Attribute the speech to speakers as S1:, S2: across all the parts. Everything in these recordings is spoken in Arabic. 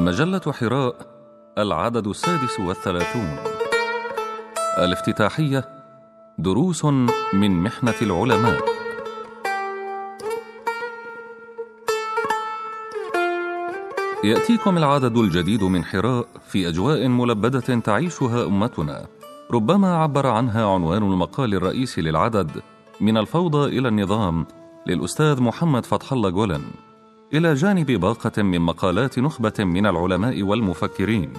S1: مجلة حراء العدد السادس والثلاثون. الافتتاحية دروس من محنة العلماء. يأتيكم العدد الجديد من حراء في أجواء ملبدة تعيشها أمتنا. ربما عبر عنها عنوان المقال الرئيسي للعدد من الفوضى إلى النظام للأستاذ محمد فتح الله جولن إلى جانب باقة من مقالات نخبة من العلماء والمفكرين.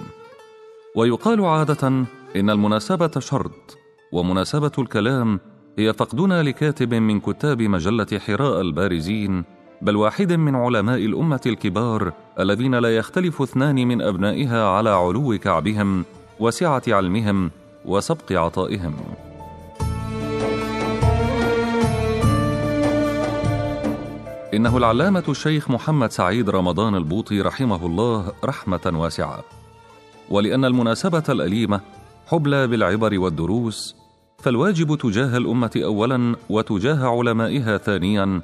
S1: ويقال عادة إن المناسبة شرط ومناسبة الكلام هي فقدنا لكاتب من كتاب مجلة حراء البارزين بل واحد من علماء الأمة الكبار الذين لا يختلف اثنان من أبنائها على علو كعبهم وسعة علمهم وسبق عطائهم. إنه العلامة الشيخ محمد سعيد رمضان البوطي رحمه الله رحمة واسعة. ولأن المناسبة الأليمة حبلى بالعبر والدروس فالواجب تجاه الأمة أولا وتجاه علمائها ثانيا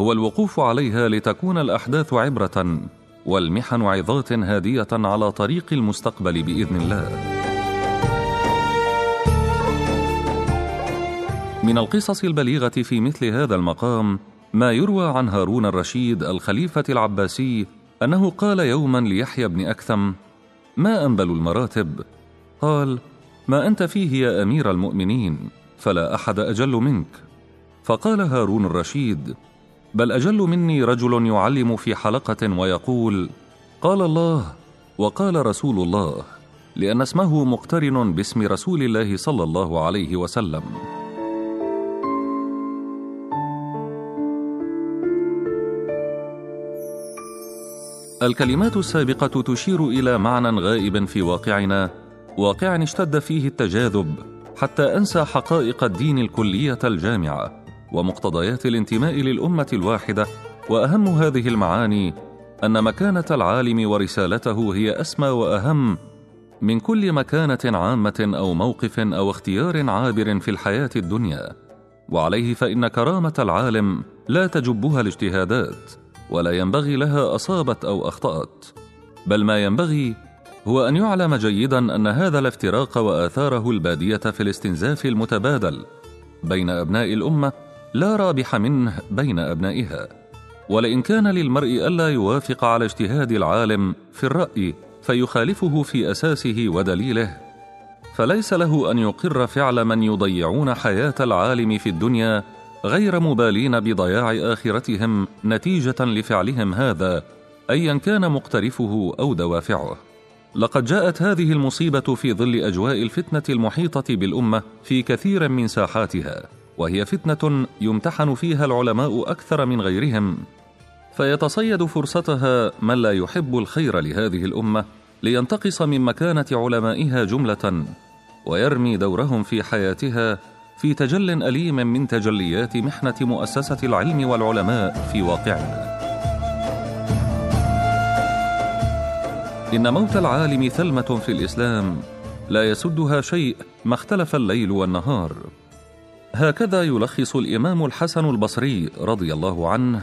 S1: هو الوقوف عليها لتكون الأحداث عبرة والمحن عظات هادية على طريق المستقبل بإذن الله. من القصص البليغة في مثل هذا المقام ما يروى عن هارون الرشيد الخليفة العباسي أنه قال يوما ليحيى بن أكثم ما أنبل المراتب؟ قال ما أنت فيه يا أمير المؤمنين فلا أحد أجل منك. فقال هارون الرشيد بل أجل مني رجل يعلم في حلقة ويقول قال الله وقال رسول الله لأن اسمه مقترن باسم رسول الله صلى الله عليه وسلم. الكلمات السابقة تشير إلى معنى غائب في واقعنا واقع اشتد فيه التجاذب حتى أنسى حقائق الدين الكلية الجامعة ومقتضيات الانتماء للأمة الواحدة وأهم هذه المعاني أن مكانة العالم ورسالته هي أسمى وأهم من كل مكانة عامة أو موقف أو اختيار عابر في الحياة الدنيا وعليه فإن كرامة العالم لا تجبها الاجتهادات. ولا ينبغي لها أصابت أو أخطأت. بل ما ينبغي هو أن يعلم جيدا أن هذا الافتراق وآثاره البادية في الاستنزاف المتبادل بين أبناء الأمة لا رابح منه بين أبنائها. ولئن كان للمرء ألا يوافق على اجتهاد العالم في الرأي فيخالفه في أساسه ودليله فليس له أن يقر فعل من يضيعون حياة العالم في الدنيا غير مبالين بضياع آخرتهم نتيجة لفعلهم هذا ايا كان مقترفه أو دوافعه. لقد جاءت هذه المصيبة في ظل أجواء الفتنة المحيطة بالأمة في كثير من ساحاتها وهي فتنة يمتحن فيها العلماء أكثر من غيرهم. فيتصيد فرصتها من لا يحب الخير لهذه الأمة لينتقص من مكانة علمائها جملة ويرمي دورهم في حياتها في تجل أليم من تجليات محنة مؤسسة العلم والعلماء في واقعنا. إن موت العالم ثلمة في الإسلام لا يسدها شيء ما اختلف الليل والنهار. هكذا يلخص الإمام الحسن البصري رضي الله عنه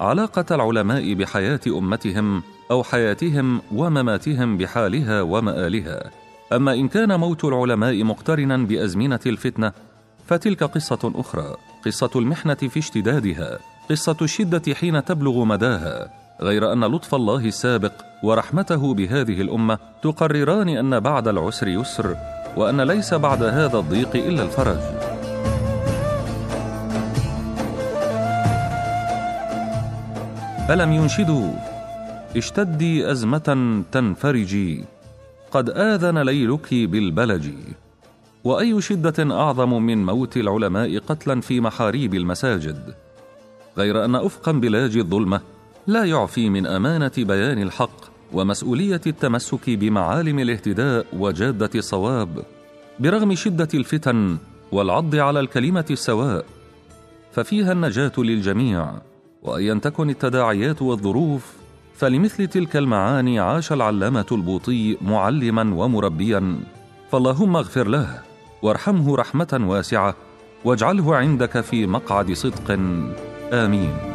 S1: علاقة العلماء بحياة أمتهم أو حياتهم ومماتهم بحالها ومآلها. أما إن كان موت العلماء مقترنا بأزمنة الفتنة فتلك قصة أخرى قصة المحنة في اشتدادها قصة الشدة حين تبلغ مداها غير أن لطف الله السابق ورحمته بهذه الأمة تقرران أن بعد العسر يسر وأن ليس بعد هذا الضيق إلا الفرج. ألم ينشدوا؟ اشتدي أزمة تنفرجي قد آذن ليلك بالبلج. وأي شدة أعظم من موت العلماء قتلا في محاريب المساجد؟ غير أن افقا بلاج الظلمة لا يعفي من أمانة بيان الحق ومسؤولية التمسك بمعالم الاهتداء وجادة الصواب برغم شدة الفتن والعض على الكلمة السواء ففيها النجاة للجميع وايا تكن التداعيات والظروف فلمثل تلك المعاني عاش العلامة البوطي معلما ومربيا فاللهم اغفر له. وارحمه رحمة واسعة واجعله عندك في مقعد صدق. آمين.